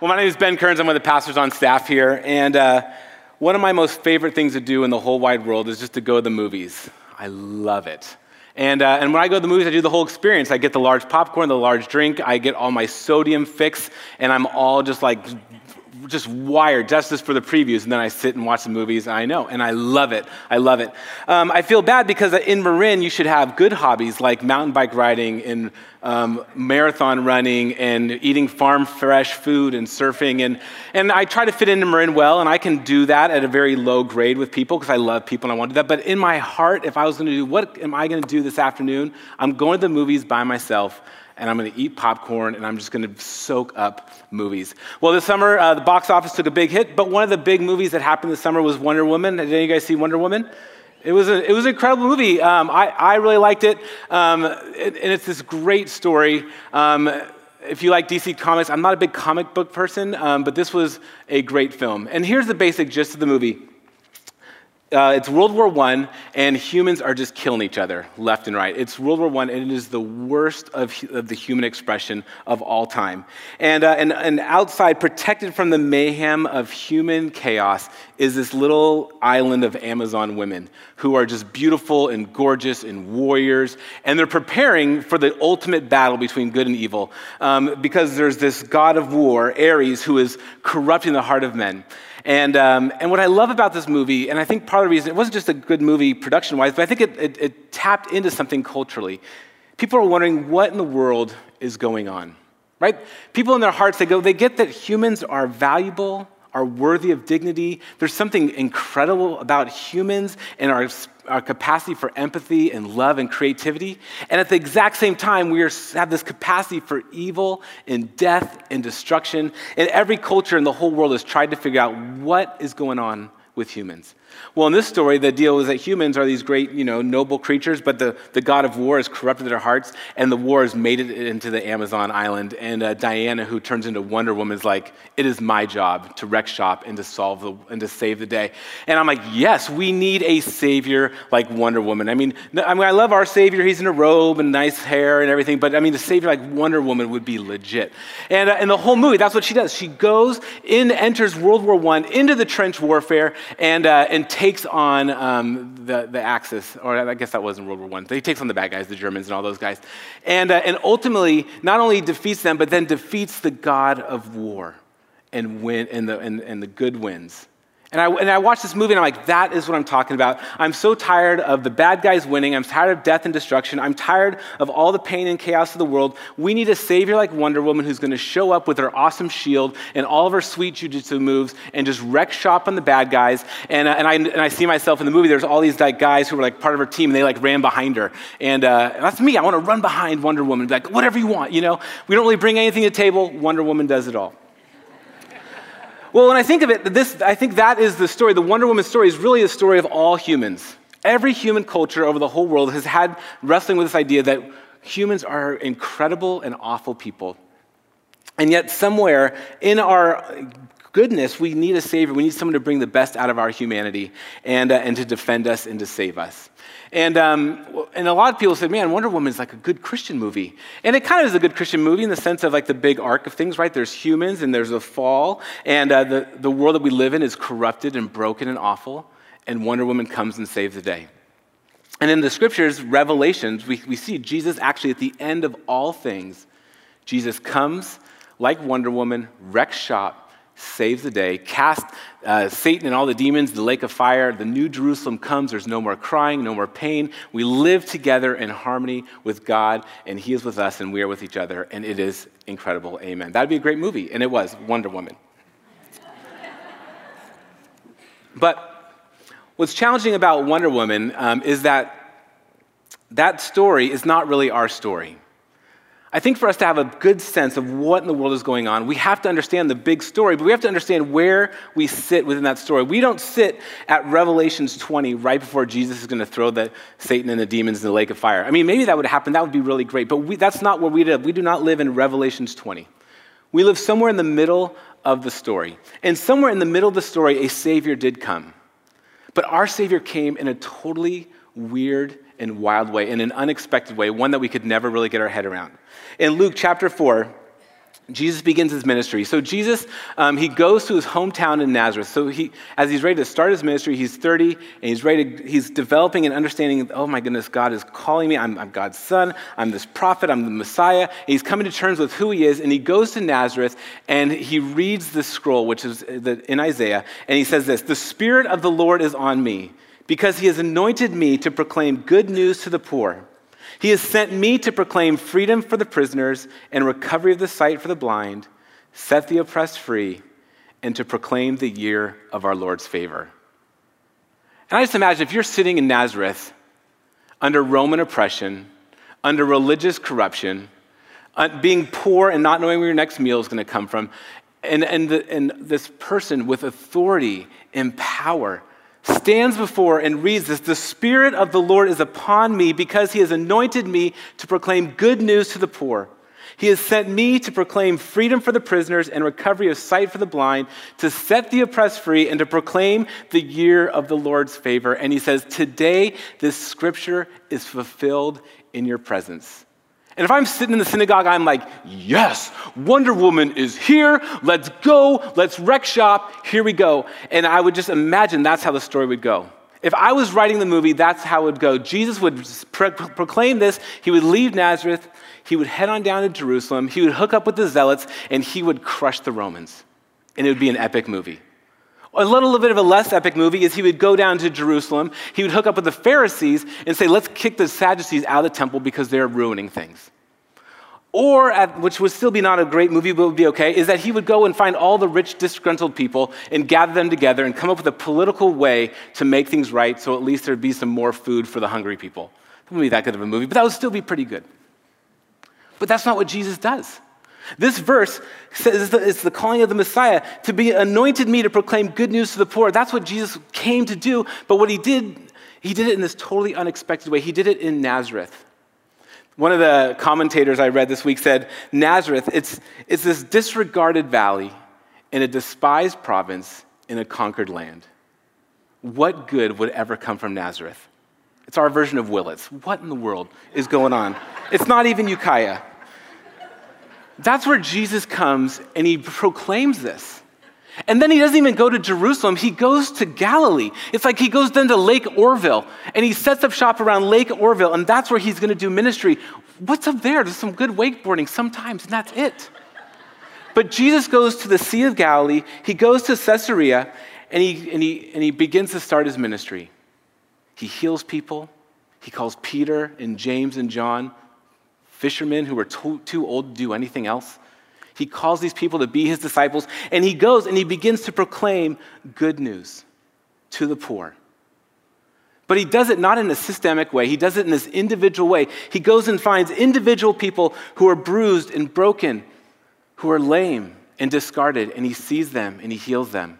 Well, my name is Ben Kearns. I'm one of the pastors on staff here. And uh, one of my most favorite things to do in the whole wide world is just to go to the movies. I love it. And, uh, and when I go to the movies, I do the whole experience. I get the large popcorn, the large drink, I get all my sodium fix, and I'm all just like just wired just this for the previews, and then I sit and watch the movies, and I know, and I love it. I love it. Um, I feel bad because in Marin, you should have good hobbies like mountain bike riding and um, marathon running and eating farm fresh food and surfing. And, and I try to fit into Marin well, and I can do that at a very low grade with people because I love people and I want to do that. But in my heart, if I was going to do what am I going to do this afternoon, I'm going to the movies by myself and I'm going to eat popcorn and I'm just going to soak up movies. Well, this summer, uh, the box office took a big hit, but one of the big movies that happened this summer was Wonder Woman. Did any of you guys see Wonder Woman? It was, a, it was an incredible movie. Um, I, I really liked it. Um, it. And it's this great story. Um, if you like DC Comics, I'm not a big comic book person, um, but this was a great film. And here's the basic gist of the movie uh, it's World War I, and humans are just killing each other left and right. It's World War I, and it is the worst of, of the human expression of all time. And, uh, and, and outside, protected from the mayhem of human chaos, is this little island of Amazon women who are just beautiful and gorgeous and warriors, and they're preparing for the ultimate battle between good and evil um, because there's this god of war, Ares, who is corrupting the heart of men. And, um, and what I love about this movie, and I think part of the reason it wasn't just a good movie production wise, but I think it, it, it tapped into something culturally. People are wondering what in the world is going on, right? People in their hearts, they go, they get that humans are valuable, are worthy of dignity. There's something incredible about humans and our, our capacity for empathy and love and creativity. And at the exact same time, we are, have this capacity for evil and death and destruction. And every culture in the whole world has tried to figure out what is going on with humans. Well, in this story, the deal is that humans are these great, you know, noble creatures, but the, the god of war has corrupted their hearts, and the war has made it into the Amazon island. And uh, Diana, who turns into Wonder Woman, is like, "It is my job to wreck shop and to solve the and to save the day." And I'm like, "Yes, we need a savior like Wonder Woman." I mean, I mean, I love our savior; he's in a robe and nice hair and everything. But I mean, the savior like Wonder Woman would be legit. And uh, in the whole movie, that's what she does. She goes in, enters World War One into the trench warfare, and uh, and takes on um, the, the Axis, or I guess that wasn't World War I. He takes on the bad guys, the Germans and all those guys. And, uh, and ultimately, not only defeats them, but then defeats the God of war and, win, and, the, and, and the good wins. And I, and I watched this movie and I'm like, that is what I'm talking about. I'm so tired of the bad guys winning. I'm tired of death and destruction. I'm tired of all the pain and chaos of the world. We need a savior like Wonder Woman who's going to show up with her awesome shield and all of her sweet jujitsu moves and just wreck shop on the bad guys. And, uh, and, I, and I see myself in the movie. There's all these like, guys who were like part of her team and they like ran behind her. And, uh, that's me. I want to run behind Wonder Woman like, whatever you want, you know? We don't really bring anything to the table. Wonder Woman does it all. Well, when I think of it, this, I think that is the story. The Wonder Woman story is really the story of all humans. Every human culture over the whole world has had wrestling with this idea that humans are incredible and awful people. And yet, somewhere in our goodness, we need a savior. We need someone to bring the best out of our humanity and, uh, and to defend us and to save us. And, um, and a lot of people said, man, Wonder Woman is like a good Christian movie. And it kind of is a good Christian movie in the sense of like the big arc of things, right? There's humans and there's a fall, and uh, the, the world that we live in is corrupted and broken and awful, and Wonder Woman comes and saves the day. And in the scriptures, Revelations, we, we see Jesus actually at the end of all things, Jesus comes like Wonder Woman, wrecks shop, saves the day, cast uh, Satan and all the demons, the lake of fire. The new Jerusalem comes. There's no more crying, no more pain. We live together in harmony with God, and He is with us, and we are with each other, and it is incredible. Amen. That'd be a great movie, and it was Wonder Woman. but what's challenging about Wonder Woman um, is that that story is not really our story. I think for us to have a good sense of what in the world is going on, we have to understand the big story, but we have to understand where we sit within that story. We don't sit at Revelations 20 right before Jesus is going to throw the Satan and the demons in the lake of fire. I mean, maybe that would happen. That would be really great, but we, that's not where we live. We do not live in Revelations 20. We live somewhere in the middle of the story. And somewhere in the middle of the story, a Savior did come. But our Savior came in a totally weird and wild way, in an unexpected way, one that we could never really get our head around. In Luke chapter 4, Jesus begins his ministry. So Jesus, um, he goes to his hometown in Nazareth. So he, as he's ready to start his ministry, he's 30 and he's ready. To, he's developing an understanding. Oh my goodness, God is calling me. I'm, I'm, God's son. I'm this prophet. I'm the Messiah. And he's coming to terms with who he is. And he goes to Nazareth and he reads the scroll, which is in Isaiah, and he says this: "The Spirit of the Lord is on me, because He has anointed me to proclaim good news to the poor." He has sent me to proclaim freedom for the prisoners and recovery of the sight for the blind, set the oppressed free, and to proclaim the year of our Lord's favor. And I just imagine if you're sitting in Nazareth under Roman oppression, under religious corruption, uh, being poor and not knowing where your next meal is going to come from, and, and, the, and this person with authority and power stands before and reads this The Spirit of the Lord is upon me because he has anointed me to proclaim good news to the poor. He has sent me to proclaim freedom for the prisoners and recovery of sight for the blind, to set the oppressed free, and to proclaim the year of the Lord's favor. And he says, Today this scripture is fulfilled in your presence. And if I'm sitting in the synagogue, I'm like, yes, Wonder Woman is here. Let's go. Let's wreck shop. Here we go. And I would just imagine that's how the story would go. If I was writing the movie, that's how it would go. Jesus would pro- proclaim this. He would leave Nazareth. He would head on down to Jerusalem. He would hook up with the zealots, and he would crush the Romans. And it would be an epic movie. A little bit of a less epic movie is he would go down to Jerusalem, he would hook up with the Pharisees and say, let's kick the Sadducees out of the temple because they're ruining things. Or, at, which would still be not a great movie, but would be okay, is that he would go and find all the rich, disgruntled people and gather them together and come up with a political way to make things right so at least there'd be some more food for the hungry people. It wouldn't be that good of a movie, but that would still be pretty good. But that's not what Jesus does. This verse says it's the calling of the Messiah to be anointed me to proclaim good news to the poor. That's what Jesus came to do. But what he did, he did it in this totally unexpected way. He did it in Nazareth. One of the commentators I read this week said Nazareth, it's, it's this disregarded valley in a despised province in a conquered land. What good would ever come from Nazareth? It's our version of Willits. What in the world is going on? It's not even Ukiah. That's where Jesus comes and he proclaims this. And then he doesn't even go to Jerusalem, he goes to Galilee. It's like he goes then to Lake Oroville and he sets up shop around Lake Oroville, and that's where he's going to do ministry. What's up there? There's some good wakeboarding sometimes, and that's it. But Jesus goes to the Sea of Galilee, he goes to Caesarea, and he, and he, and he begins to start his ministry. He heals people, he calls Peter and James and John fishermen who were too, too old to do anything else. He calls these people to be his disciples, and he goes and he begins to proclaim good news to the poor. But he does it not in a systemic way. He does it in this individual way. He goes and finds individual people who are bruised and broken, who are lame and discarded, and he sees them and he heals them.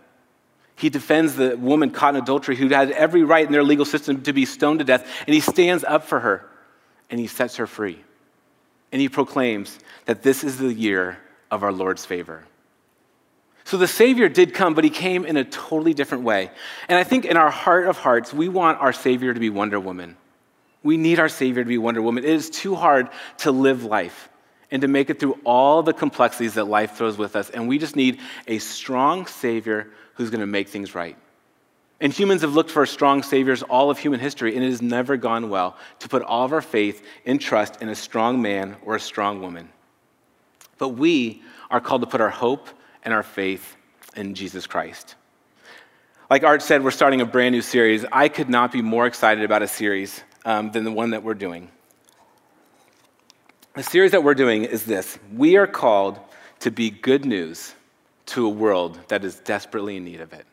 He defends the woman caught in adultery who had every right in their legal system to be stoned to death, and he stands up for her and he sets her free and he proclaims that this is the year of our Lord's favor. So the Savior did come, but he came in a totally different way. And I think in our heart of hearts, we want our Savior to be Wonder Woman. We need our Savior to be Wonder Woman. It is too hard to live life and to make it through all the complexities that life throws with us. And we just need a strong Savior who's going to make things right. And humans have looked for strong saviors all of human history, and it has never gone well to put all of our faith and trust in a strong man or a strong woman. But we are called to put our hope and our faith in Jesus Christ. Like Art said, we're starting a brand new series. I could not be more excited about a series um, than the one that we're doing. The series that we're doing is this We are called to be good news to a world that is desperately in need of it.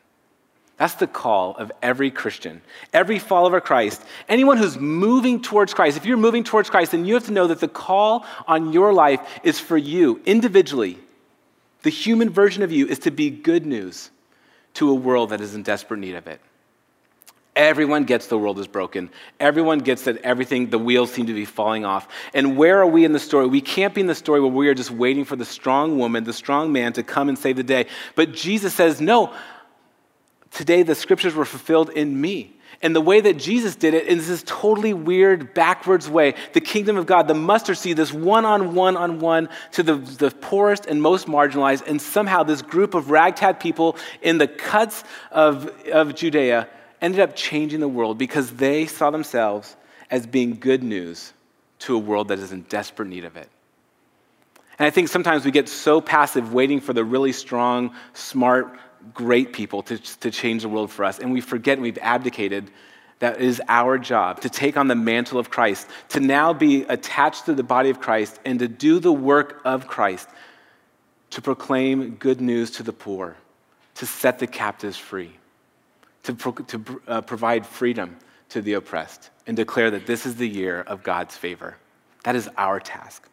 That's the call of every Christian, every follower of Christ, anyone who's moving towards Christ. If you're moving towards Christ, then you have to know that the call on your life is for you individually. The human version of you is to be good news to a world that is in desperate need of it. Everyone gets the world is broken. Everyone gets that everything, the wheels seem to be falling off. And where are we in the story? We can't be in the story where we are just waiting for the strong woman, the strong man to come and save the day. But Jesus says, No, Today, the scriptures were fulfilled in me. And the way that Jesus did it is this totally weird, backwards way. The kingdom of God, the mustard seed, this one on one on one to the, the poorest and most marginalized. And somehow this group of ragtag people in the cuts of, of Judea ended up changing the world because they saw themselves as being good news to a world that is in desperate need of it. And I think sometimes we get so passive waiting for the really strong, smart, great people to, to change the world for us, and we forget we've abdicated that is our job to take on the mantle of Christ, to now be attached to the body of Christ, and to do the work of Christ, to proclaim good news to the poor, to set the captives free, to, pro- to uh, provide freedom to the oppressed, and declare that this is the year of God's favor. That is our task.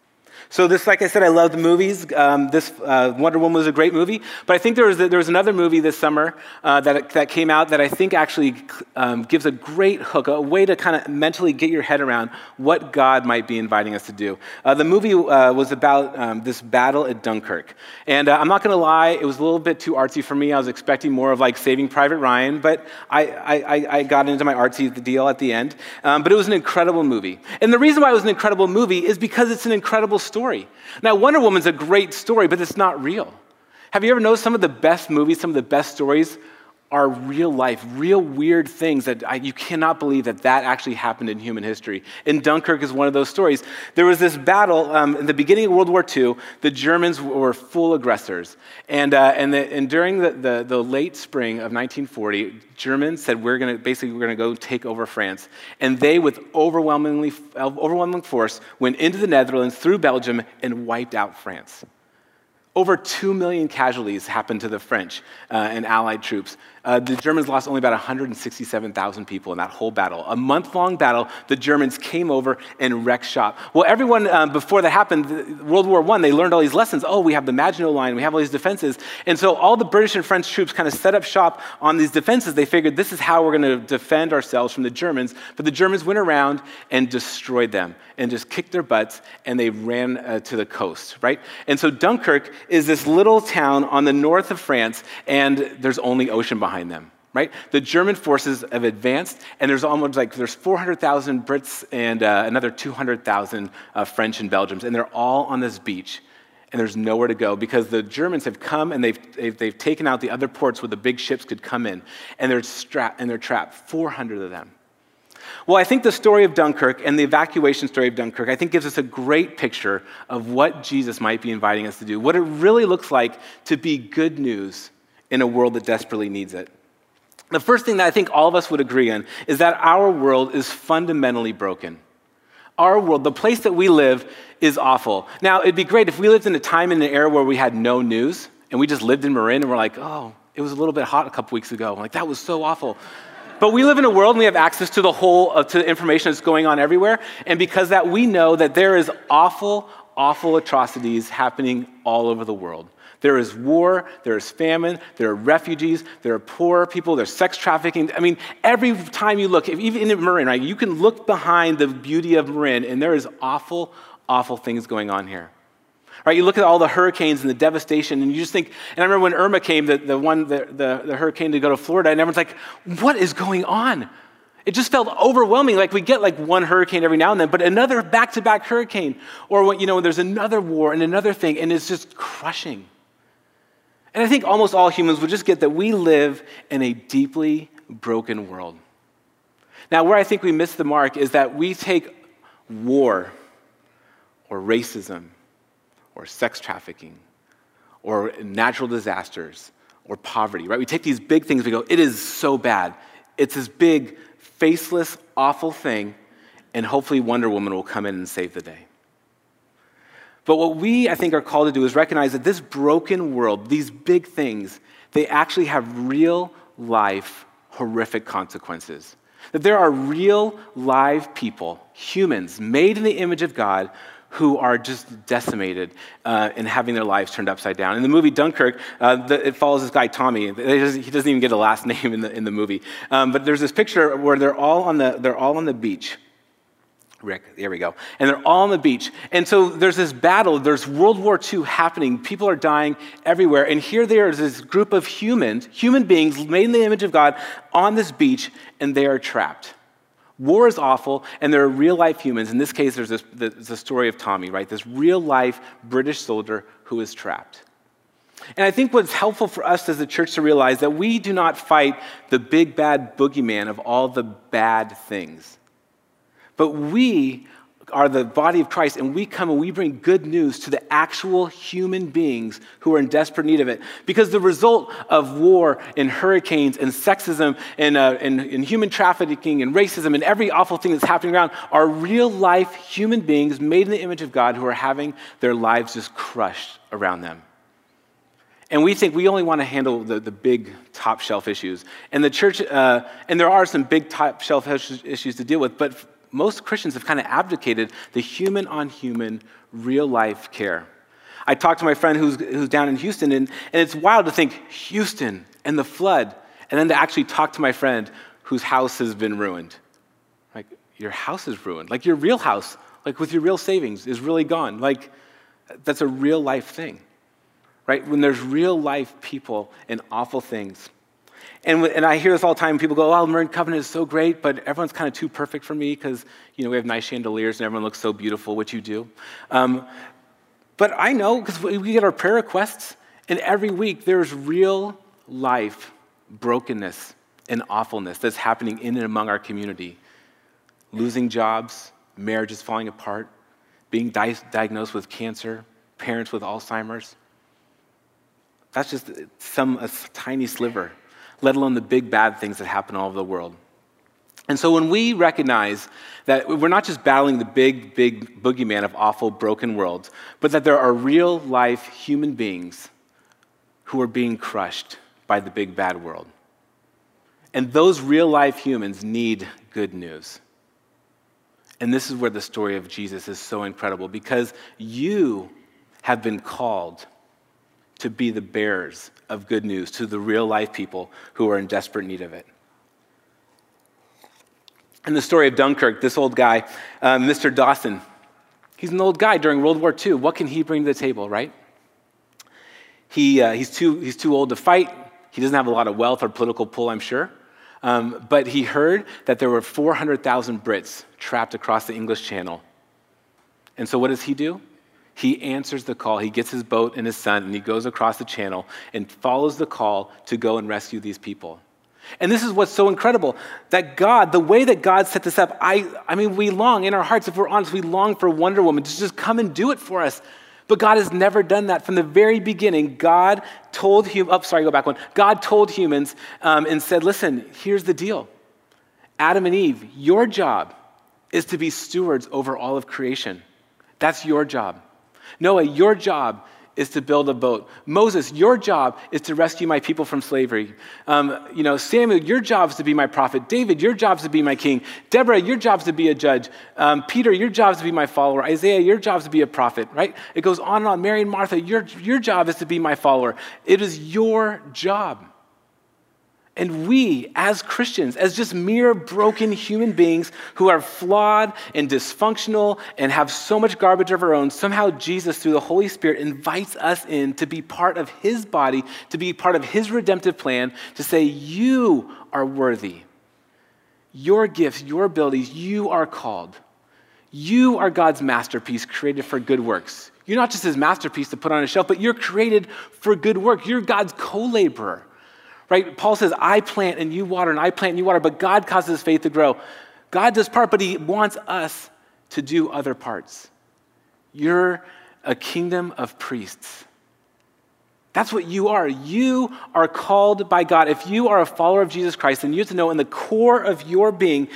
So this, like I said, I love the movies. Um, this uh, Wonder Woman was a great movie, but I think there was, there was another movie this summer uh, that, that came out that I think actually um, gives a great hook, a way to kind of mentally get your head around what God might be inviting us to do. Uh, the movie uh, was about um, this battle at Dunkirk, and uh, I'm not going to lie, it was a little bit too artsy for me. I was expecting more of like Saving Private Ryan, but I, I, I got into my artsy deal at the end. Um, but it was an incredible movie, and the reason why it was an incredible movie is because it's an incredible story. Now, Wonder Woman's a great story, but it's not real. Have you ever noticed some of the best movies, some of the best stories are real life, real weird things that I, you cannot believe that that actually happened in human history. And Dunkirk is one of those stories. There was this battle um, in the beginning of World War II. The Germans were full aggressors. And, uh, and, the, and during the, the, the, late spring of 1940, Germans said, we're going to basically, we're going to go take over France. And they, with overwhelmingly, overwhelming force, went into the Netherlands, through Belgium, and wiped out France. Over 2 million casualties happened to the French uh, and Allied troops. Uh, the Germans lost only about 167,000 people in that whole battle. A month long battle, the Germans came over and wrecked shop. Well, everyone um, before that happened, World War I, they learned all these lessons. Oh, we have the Maginot Line, we have all these defenses. And so all the British and French troops kind of set up shop on these defenses. They figured this is how we're going to defend ourselves from the Germans. But the Germans went around and destroyed them and just kicked their butts and they ran uh, to the coast, right? And so Dunkirk is this little town on the north of France, and there's only ocean behind them. Right? The German forces have advanced, and there's almost like there's 400,000 Brits and uh, another 200,000 uh, French and Belgians, and they're all on this beach, and there's nowhere to go because the Germans have come and they've, they've, they've taken out the other ports where the big ships could come in, and they're, strapped, and they're trapped, 400 of them. Well, I think the story of Dunkirk and the evacuation story of Dunkirk, I think gives us a great picture of what Jesus might be inviting us to do, what it really looks like to be good news in a world that desperately needs it. The first thing that I think all of us would agree on is that our world is fundamentally broken. Our world, the place that we live, is awful. Now, it'd be great if we lived in a time in an era where we had no news and we just lived in Marin and we're like, oh, it was a little bit hot a couple weeks ago. Like, that was so awful. But we live in a world and we have access to the whole, uh, to the information that's going on everywhere. And because that, we know that there is awful, awful atrocities happening all over the world. There is war, there is famine, there are refugees, there are poor people, there's sex trafficking. I mean, every time you look, even in Marin, right, you can look behind the beauty of Marin, and there is awful, awful things going on here. Right? You look at all the hurricanes and the devastation, and you just think, and I remember when Irma came, the, the one, the, the, the hurricane to go to Florida, and everyone's like, what is going on? It just felt overwhelming. Like we get like one hurricane every now and then, but another back-to-back hurricane, or when, you know, there's another war and another thing, and it's just crushing. And I think almost all humans would just get that we live in a deeply broken world. Now, where I think we miss the mark is that we take war or racism or sex trafficking or natural disasters or poverty, right? We take these big things, we go, it is so bad. It's this big, faceless, awful thing, and hopefully Wonder Woman will come in and save the day. But what we, I think, are called to do is recognize that this broken world, these big things, they actually have real life, horrific consequences. That there are real, live people, humans, made in the image of God, who are just decimated uh, and having their lives turned upside down. In the movie Dunkirk, uh, the, it follows this guy, Tommy. He doesn't even get a last name in the, in the movie. Um, but there's this picture where they're all, on the, they're all on the beach Rick, there we go. And they're all on the beach. And so there's this battle, there's World War II happening. People are dying everywhere. And here there is this group of humans, human beings made in the image of God, on this beach, and they are trapped. War is awful, and there are real life humans. In this case, there's, this, the story of Tommy, right? This real life British soldier who is trapped. And I think what's helpful for us as a church to realize that we do not fight the big bad boogeyman of all the bad things. But we are the body of Christ, and we come and we bring good news to the actual human beings who are in desperate need of it. Because the result of war and hurricanes and sexism and, uh, and, and human trafficking and racism and every awful thing that's happening around are real life human beings made in the image of God who are having their lives just crushed around them. And we think we only want to handle the, the big top shelf issues. And the church, uh, and there are some big top shelf issues to deal with, but most Christians have kind of abdicated the human on human, real life care. I talked to my friend who's, who's down in Houston, and, and it's wild to think Houston and the flood, and then to actually talk to my friend whose house has been ruined. Like, your house is ruined. Like, your real house, like with your real savings, is really gone. Like, that's a real life thing, right? When there's real life people and awful things. And, and I hear this all the time. People go, oh, Marin Covenant is so great, but everyone's kind of too perfect for me because, you know, we have nice chandeliers and everyone looks so beautiful, which you do. Um, but I know because we get our prayer requests, and every week there's real life brokenness and awfulness that's happening in and among our community. Losing jobs, marriages falling apart, being di- diagnosed with cancer, parents with Alzheimer's. That's just some a tiny sliver let alone the big bad things that happen all over the world. And so when we recognize that we're not just battling the big, big boogeyman of awful, broken worlds, but that there are real life human beings who are being crushed by the big bad world. And those real life humans need good news. And this is where the story of Jesus is so incredible because you have been called to be the bearers of good news to the real life people who are in desperate need of it. In the story of Dunkirk, this old guy, uh, Mr. Dawson, he's an old guy during World War II. What can he bring to the table, right? He, uh, he's, too, he's too old to fight. He doesn't have a lot of wealth or political pull, I'm sure. Um, but he heard that there were 400,000 Brits trapped across the English Channel. And so what does he do? He answers the call. He gets his boat and his son, and he goes across the channel and follows the call to go and rescue these people. And this is what's so incredible that God, the way that God set this up, I, I mean, we long in our hearts, if we're honest, we long for Wonder Woman to just come and do it for us. But God has never done that. From the very beginning, God told him, oh, sorry, go back one. God told humans um, and said, listen, here's the deal Adam and Eve, your job is to be stewards over all of creation. That's your job. Noah, your job is to build a boat. Moses, your job is to rescue my people from slavery. Um, you know, Samuel, your job is to be my prophet. David, your job is to be my king. Deborah, your job is to be a judge. Um, Peter, your job is to be my follower. Isaiah, your job is to be a prophet, right? It goes on and on. Mary and Martha, your, your job is to be my follower. It is your job. And we, as Christians, as just mere broken human beings who are flawed and dysfunctional and have so much garbage of our own, somehow Jesus, through the Holy Spirit, invites us in to be part of His body, to be part of His redemptive plan, to say, You are worthy. Your gifts, your abilities, you are called. You are God's masterpiece created for good works. You're not just His masterpiece to put on a shelf, but you're created for good work. You're God's co laborer. Right? Paul says, I plant and you water, and I plant and you water, but God causes faith to grow. God does part, but He wants us to do other parts. You're a kingdom of priests. That's what you are. You are called by God. If you are a follower of Jesus Christ, then you have to know in the core of your being,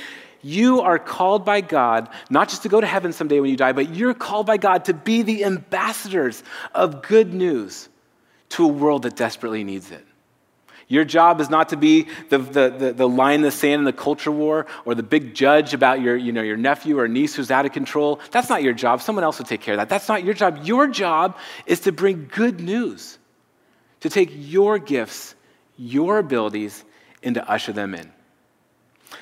you are called by God, not just to go to heaven someday when you die, but you're called by God to be the ambassadors of good news to a world that desperately needs it. Your job is not to be the, the, the, the, line in the sand in the culture war or the big judge about your, you know, your nephew or niece who's out of control. That's not your job. Someone else will take care of that. That's not your job. Your job is to bring good news, to take your gifts, your abilities, and to usher them in.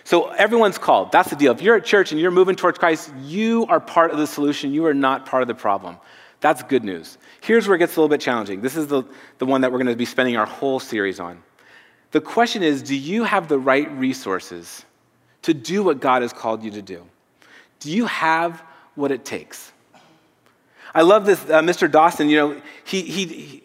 So everyone's called. That's the deal. If you're at church and you're moving towards Christ, you are part of the solution. You are not part of the problem. That's good news. Here's where it gets a little bit challenging. This is the, the one that we're going to be spending our whole series on. The question is do you have the right resources to do what God has called you to do? Do you have what it takes? I love this, uh, Mr. Dawson, you know, he, he,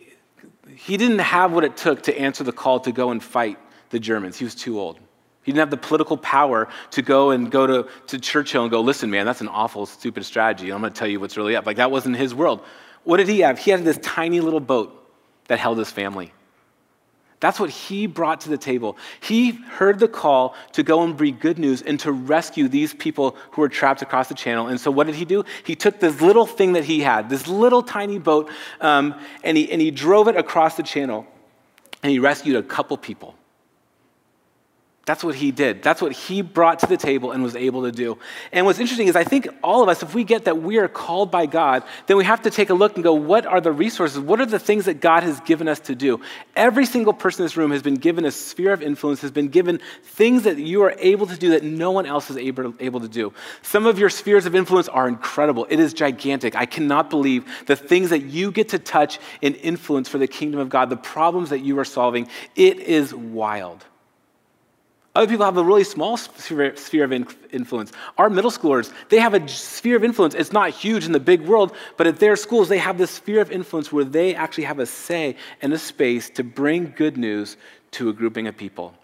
he didn't have what it took to answer the call to go and fight the Germans. He was too old. He didn't have the political power to go and go to, to Churchill and go, listen, man, that's an awful, stupid strategy. I'm going to tell you what's really up. Like, that wasn't his world. What did he have? He had this tiny little boat that held his family. That's what he brought to the table. He heard the call to go and bring good news and to rescue these people who were trapped across the channel. And so, what did he do? He took this little thing that he had, this little tiny boat, um, and, he, and he drove it across the channel and he rescued a couple people. That's what he did. That's what he brought to the table and was able to do. And what's interesting is, I think all of us, if we get that we are called by God, then we have to take a look and go, what are the resources? What are the things that God has given us to do? Every single person in this room has been given a sphere of influence, has been given things that you are able to do that no one else is able, able to do. Some of your spheres of influence are incredible. It is gigantic. I cannot believe the things that you get to touch and influence for the kingdom of God, the problems that you are solving. It is wild. Other people have a really small sphere of influence. Our middle schoolers, they have a sphere of influence. It's not huge in the big world, but at their schools, they have this sphere of influence where they actually have a say and a space to bring good news to a grouping of people.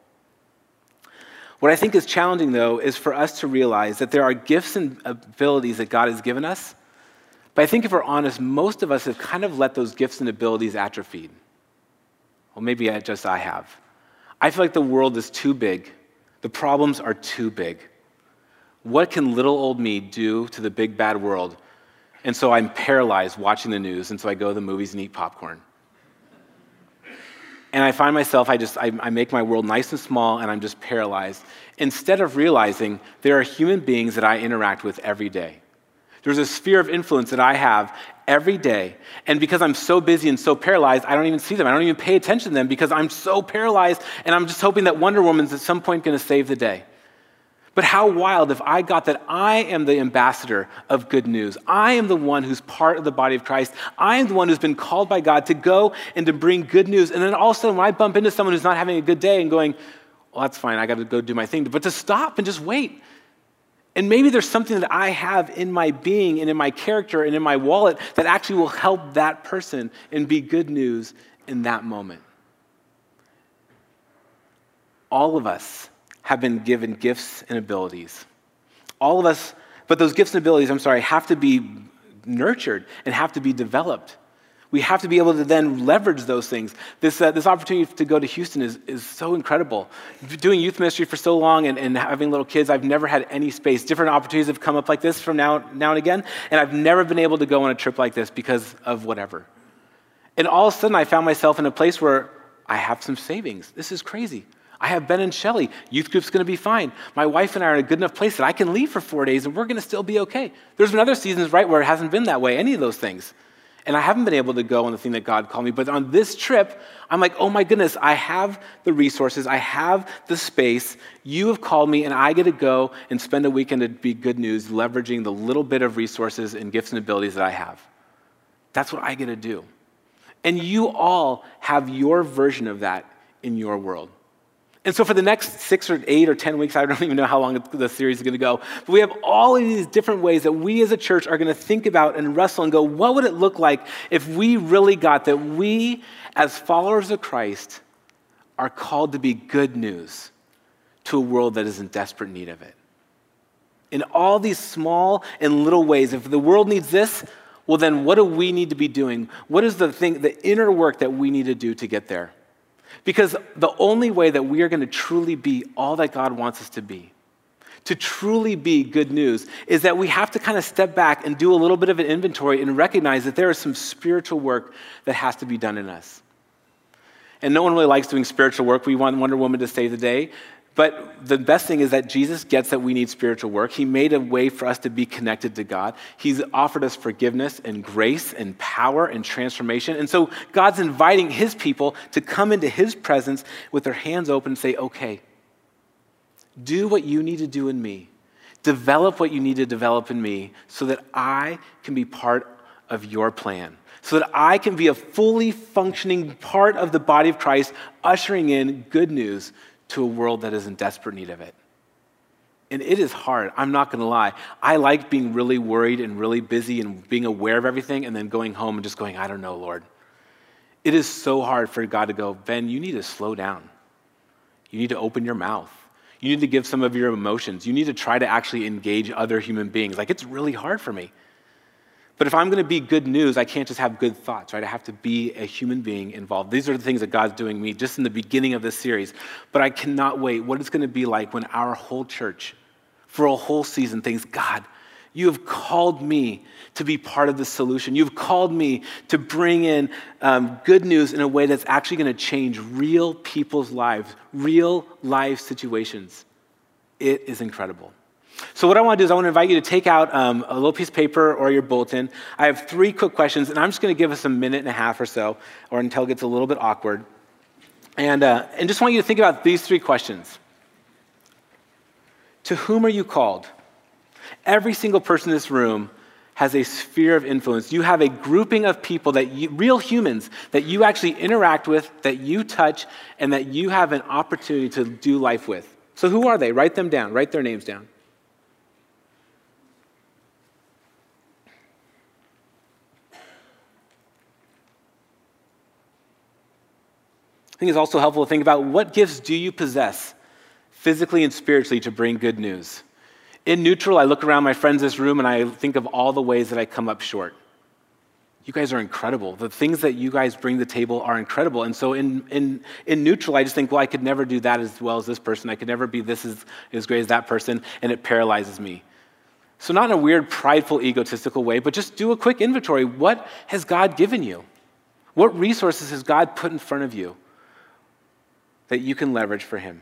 What I think is challenging, though, is for us to realize that there are gifts and abilities that God has given us. But I think if we're honest, most of us have kind of let those gifts and abilities atrophy. Well, maybe just I have. I feel like the world is too big the problems are too big. What can little old me do to the big bad world? And so I'm paralyzed watching the news, and so I go to the movies and eat popcorn. And I find myself, I just, I, I, make my world nice and small, and I'm just paralyzed. Instead of realizing there are human beings that I interact with every day. There's a sphere of influence that I have every day. And because I'm so busy and so paralyzed, I don't even see them. I don't even pay attention to them because I'm so paralyzed and I'm just hoping that Wonder Woman's at some point going to save the day. But how wild if I got that I am the ambassador of good news. I am the one who's part of the body of Christ. I am the one who's been called by God to go and to bring good news. And then all of a sudden, when I bump into someone who's not having a good day and going, well, that's fine, I got to go do my thing. But to stop and just wait and maybe there's something that I have in my being and in my character and in my wallet that actually will help that person and be good news in that moment. All of us have been given gifts and abilities. All of us, but those gifts and abilities, I'm sorry, have to be nurtured and have to be developed. We have to be able to then leverage those things. This, uh, this opportunity to go to Houston is, is so incredible. Doing youth ministry for so long and, and having little kids, I've never had any space. Different opportunities have come up like this from now, now and again, and I've never been able to go on a trip like this because of whatever. And all of a sudden, I found myself in a place where I have some savings. This is crazy. I have Ben and Shelly. Youth group's going to be fine. My wife and I are in a good enough place that I can leave for four days and we're going to still be okay. There's been other seasons, right, where it hasn't been that way, any of those things. And I haven't been able to go on the thing that God called me. But on this trip, I'm like, oh my goodness, I have the resources, I have the space. You have called me, and I get to go and spend a weekend to be good news, leveraging the little bit of resources and gifts and abilities that I have. That's what I get to do. And you all have your version of that in your world. And so, for the next six or eight or 10 weeks, I don't even know how long the series is going to go, but we have all of these different ways that we as a church are going to think about and wrestle and go, what would it look like if we really got that we, as followers of Christ, are called to be good news to a world that is in desperate need of it? In all these small and little ways, if the world needs this, well, then what do we need to be doing? What is the thing, the inner work that we need to do to get there? Because the only way that we are going to truly be all that God wants us to be, to truly be good news, is that we have to kind of step back and do a little bit of an inventory and recognize that there is some spiritual work that has to be done in us. And no one really likes doing spiritual work. We want Wonder Woman to save the day. But the best thing is that Jesus gets that we need spiritual work. He made a way for us to be connected to God. He's offered us forgiveness and grace and power and transformation. And so God's inviting his people to come into his presence with their hands open and say, okay, Do what you need to do in me. Develop what you need to develop in me so that I can be part of your plan, so that I can be a fully functioning part of the body of Christ, ushering in good news to a world that is in desperate need of it. And it is hard. I'm not going to lie. I like being really worried and really busy and being aware of everything and then going home and just going, I don't know, Lord. It is so hard for God to go, Ben, you need to slow down. You need to open your mouth. You need to give some of your emotions. You need to try to actually engage other human beings. Like, it's really hard for me. But if I'm going to be good news, I can't just have good thoughts, right? I have to be a human being involved. These are the things that God's doing me just in the beginning of this series. But I cannot wait what it's going to be like when our whole church, for a whole season, thinks, God, you have called me to be part of the solution. You've called me to bring in um, good news in a way that's actually going to change real people's lives, real life situations. It is incredible. So, what I want to do is, I want to invite you to take out um, a little piece of paper or your bulletin. I have three quick questions, and I'm just going to give us a minute and a half or so, or until it gets a little bit awkward. And, uh, and just want you to think about these three questions To whom are you called? Every single person in this room has a sphere of influence. You have a grouping of people that you, real humans, that you actually interact with, that you touch, and that you have an opportunity to do life with. So, who are they? Write them down, write their names down. Think it's also helpful to think about what gifts do you possess physically and spiritually to bring good news. In neutral, I look around my friends this room and I think of all the ways that I come up short. You guys are incredible. The things that you guys bring to the table are incredible. And so in, in, in neutral, I just think, well, I could never do that as well as this person. I could never be this as, as great as that person, and it paralyzes me. So, not in a weird, prideful, egotistical way, but just do a quick inventory. What has God given you? What resources has God put in front of you? That you can leverage for Him.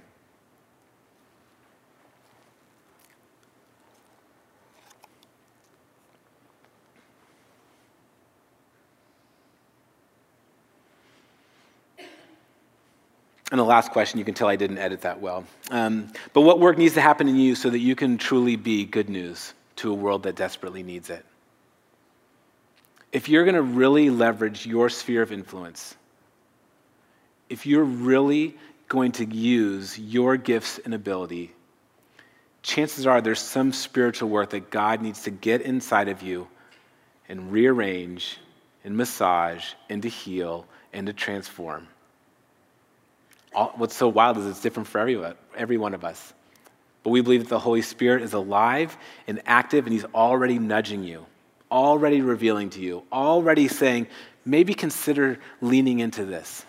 And the last question, you can tell I didn't edit that well. Um, but what work needs to happen in you so that you can truly be good news to a world that desperately needs it? If you're going to really leverage your sphere of influence, if you're really going to use your gifts and ability, chances are there's some spiritual work that God needs to get inside of you and rearrange and massage and to heal and to transform. All, what's so wild is it's different for every, every one of us. But we believe that the Holy Spirit is alive and active, and He's already nudging you, already revealing to you, already saying, maybe consider leaning into this.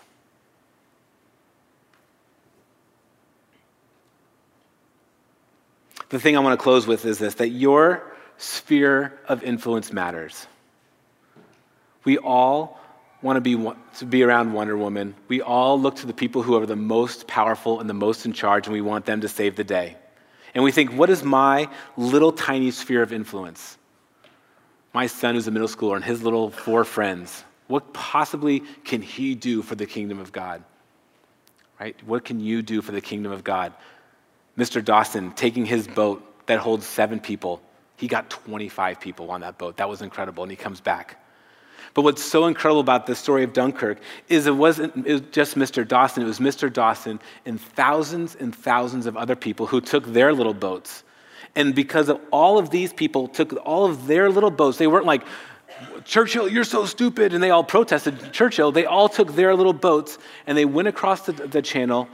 The thing I want to close with is this that your sphere of influence matters. We all want to be, to be around Wonder Woman. We all look to the people who are the most powerful and the most in charge, and we want them to save the day. And we think, what is my little tiny sphere of influence? My son, who's a middle schooler, and his little four friends. What possibly can he do for the kingdom of God? Right? What can you do for the kingdom of God? Mr. Dawson taking his boat that holds seven people. He got 25 people on that boat. That was incredible. And he comes back. But what's so incredible about the story of Dunkirk is it wasn't it was just Mr. Dawson, it was Mr. Dawson and thousands and thousands of other people who took their little boats. And because of all of these people took all of their little boats, they weren't like, Churchill, you're so stupid. And they all protested Churchill. They all took their little boats and they went across the, the channel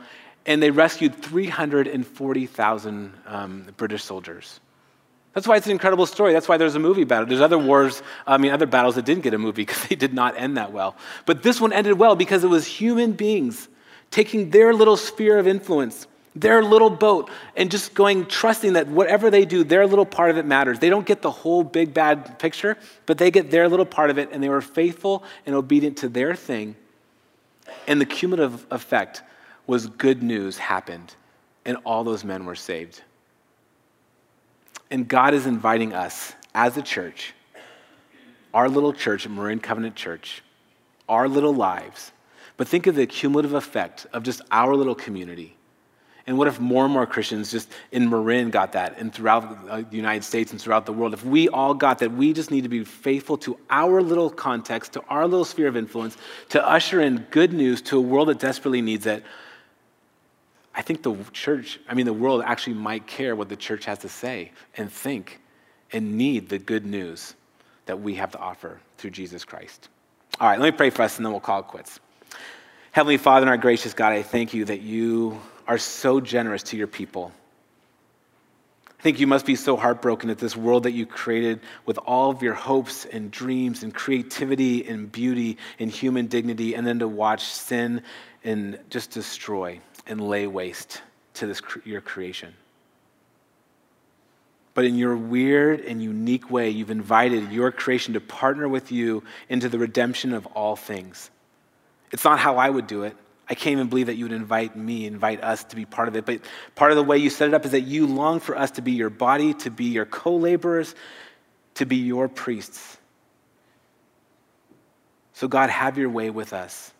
and they rescued 340,000 um, British soldiers. That's why it's an incredible story. That's why there's a movie about it. There's other wars, I mean, other battles that didn't get a movie because they did not end that well. But this one ended well because it was human beings taking their little sphere of influence, their little boat, and just going, trusting that whatever they do, their little part of it matters. They don't get the whole big bad picture, but they get their little part of it, and they were faithful and obedient to their thing. And the cumulative effect was good news happened, and all those men were saved. And God is inviting us as a church, our little church, Marin Covenant Church, our little lives, but think of the cumulative effect of just our little community And what if more and more Christians just in Marin got that and throughout the uh, United States and throughout the world? If we all got that, we just need to be faithful to our little context, to our little sphere of influence, to usher in good news to a world that desperately needs it. I think the church, I mean, the world actually might care what the church has to say and think and need the good news that we have to offer through Jesus Christ. All right, let me pray for us and then we'll call it quits. Heavenly Father and our gracious God, I thank you that you are so generous to your people. I think you must be so heartbroken at this world that you created with all of your hopes and dreams and creativity and beauty and human dignity, and then to watch sin and just destroy and lay waste to this, your creation. But in your weird and unique way, you've invited your creation to partner with you into the redemption of all things. It's not how I would do it. I can't even believe that you would invite me, invite us to be part of it. But part of the way you set it up is that you long for us to be your body, to be your co laborers, to be your priests. So, God, have your way with us.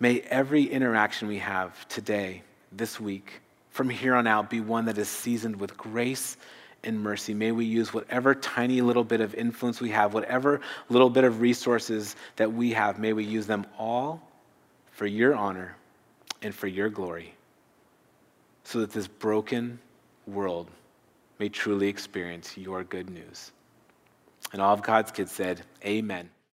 May every interaction we have today, this week, from here on out, be one that is seasoned with grace and mercy. May we use whatever tiny little bit of influence we have, whatever little bit of resources that we have, may we use them all for your honor and for your glory, so that this broken world may truly experience your good news. And all of God's kids said, Amen.